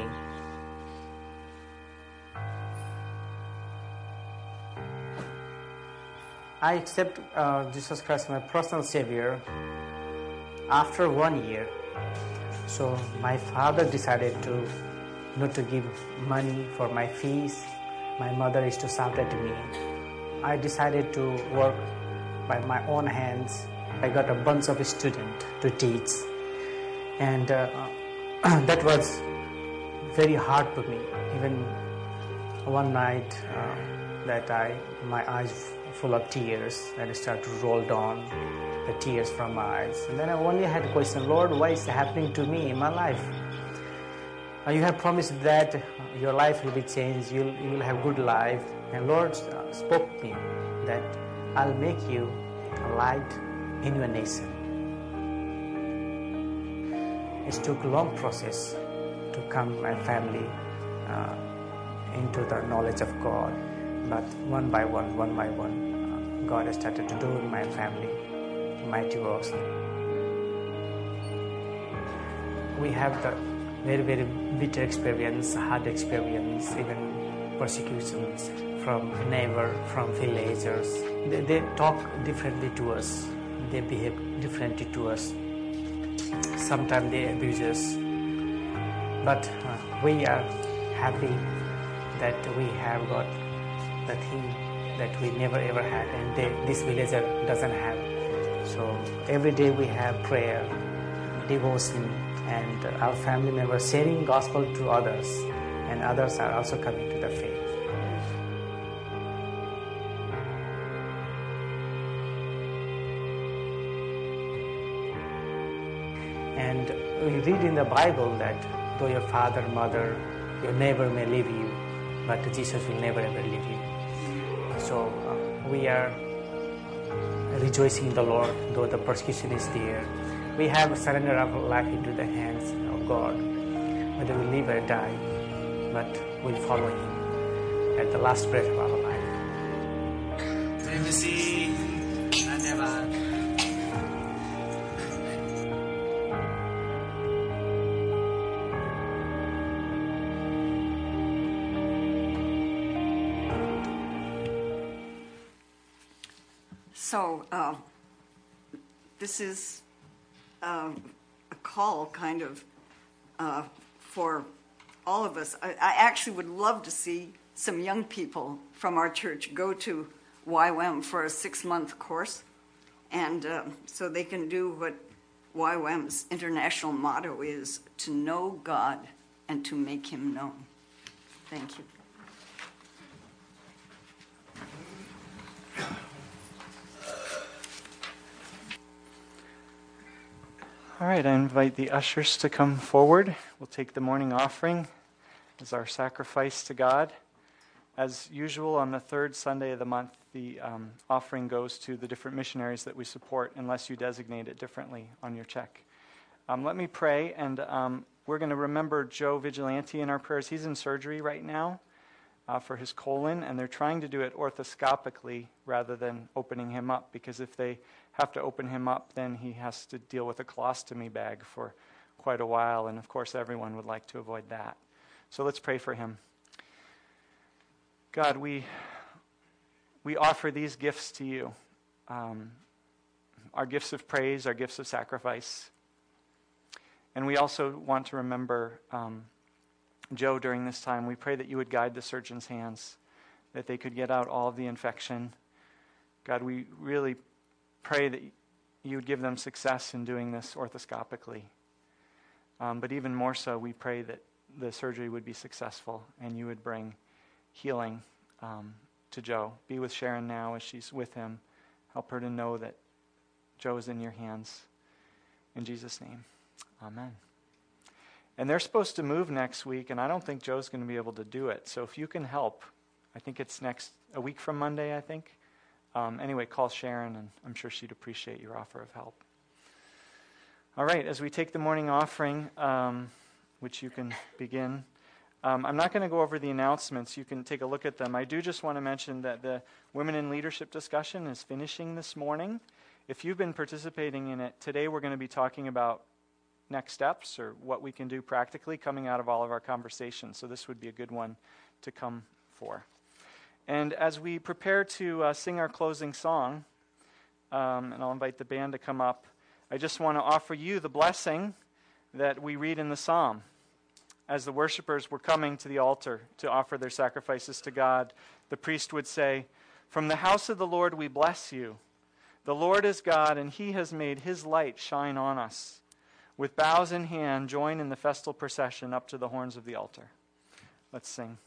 I accept uh, Jesus Christ my personal Savior after one year. So my father decided to not to give money for my fees. My mother used to at me. I decided to work by my own hands. I got a bunch of students to teach, and uh, [clears throat] that was very hard for me. Even one night, uh, that I my eyes full of tears and I start to roll down the tears from my eyes. And then I only had a question, Lord, why is happening to me in my life? Uh, you have promised that your life will be changed. You'll you will have good life. And Lord uh, spoke to me that I'll make you a light in your nation. It took a long process to come my family uh, into the knowledge of God, but one by one, one by one, uh, God has started to do in my family mighty works. We have the very, very bitter experience, hard experience, even persecutions from neighbor, from villagers. They, they talk differently to us. They behave differently to us. Sometimes they abuse us. But uh, we are happy that we have got the thing that we never ever had and they, this villager doesn't have. So every day we have prayer, devotion, and our family members sharing gospel to others, and others are also coming to the faith. We read in the Bible that though your father, mother, your neighbor may leave you, but Jesus will never ever leave you. So uh, we are rejoicing in the Lord, though the persecution is there. We have surrendered our life into the hands of God, whether we live or die, but we'll follow Him at the last breath of our life. This is uh, a call kind of uh, for all of us. I, I actually would love to see some young people from our church go to YWAM for a six month course, and uh, so they can do what YWAM's international motto is to know God and to make Him known. Thank you. All right, I invite the ushers to come forward. We'll take the morning offering as our sacrifice to God. As usual, on the third Sunday of the month, the um, offering goes to the different missionaries that we support, unless you designate it differently on your check. Um, let me pray, and um, we're going to remember Joe Vigilante in our prayers. He's in surgery right now uh, for his colon, and they're trying to do it orthoscopically rather than opening him up, because if they have to open him up, then he has to deal with a colostomy bag for quite a while, and of course, everyone would like to avoid that. So let's pray for him. God, we, we offer these gifts to you um, our gifts of praise, our gifts of sacrifice. And we also want to remember um, Joe during this time. We pray that you would guide the surgeon's hands, that they could get out all of the infection. God, we really pray that you would give them success in doing this orthoscopically. Um, but even more so, we pray that the surgery would be successful and you would bring healing um, to Joe. Be with Sharon now as she's with him. Help her to know that Joe is in your hands. In Jesus' name, amen. And they're supposed to move next week, and I don't think Joe's going to be able to do it. So if you can help, I think it's next a week from Monday, I think. Um, anyway, call Sharon, and I'm sure she'd appreciate your offer of help. All right, as we take the morning offering, um, which you can begin. Um, I'm not going to go over the announcements. You can take a look at them. I do just want to mention that the Women in Leadership discussion is finishing this morning. If you've been participating in it, today we're going to be talking about next steps or what we can do practically coming out of all of our conversations. So this would be a good one to come for. And as we prepare to uh, sing our closing song, um, and I'll invite the band to come up, I just want to offer you the blessing that we read in the psalm as the worshippers were coming to the altar to offer their sacrifices to God, the priest would say, From the house of the Lord we bless you. The Lord is God, and he has made his light shine on us. With bows in hand, join in the festal procession up to the horns of the altar. Let's sing.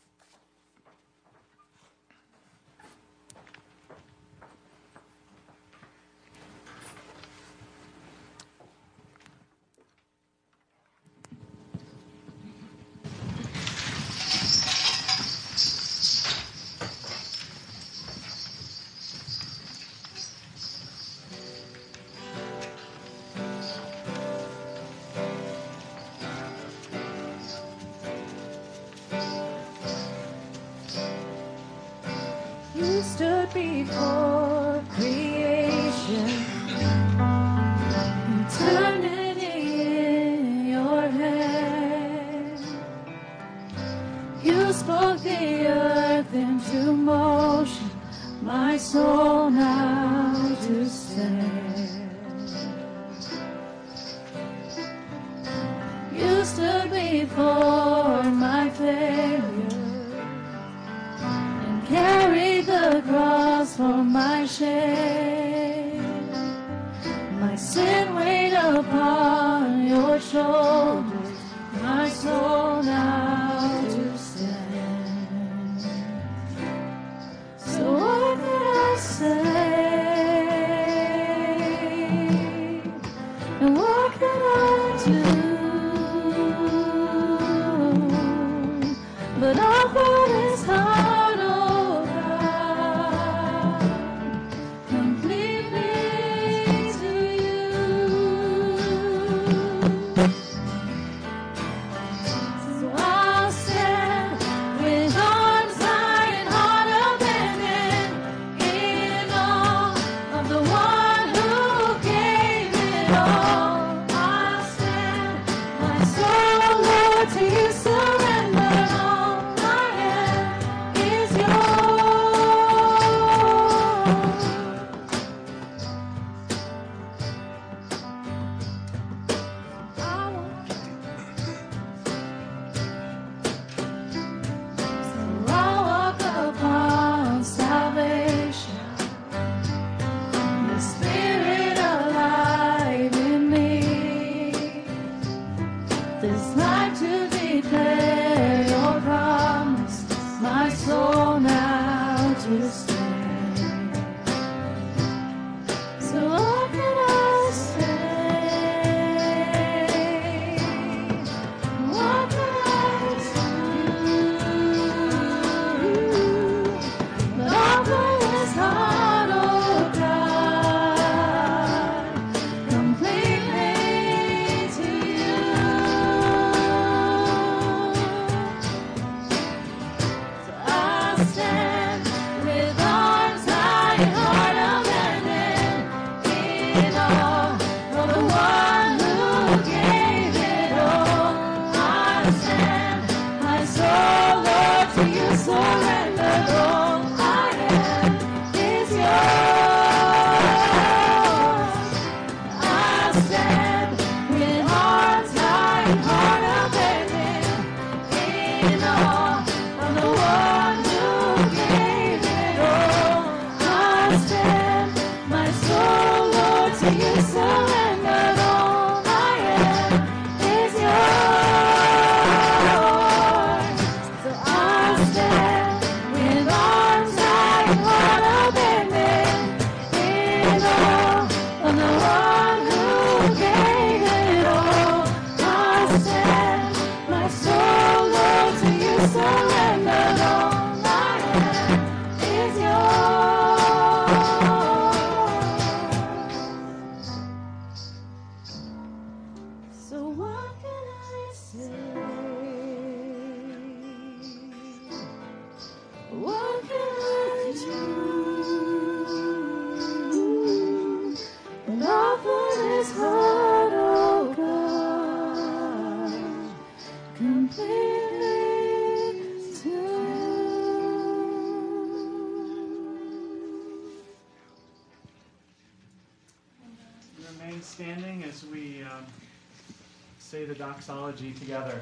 Together,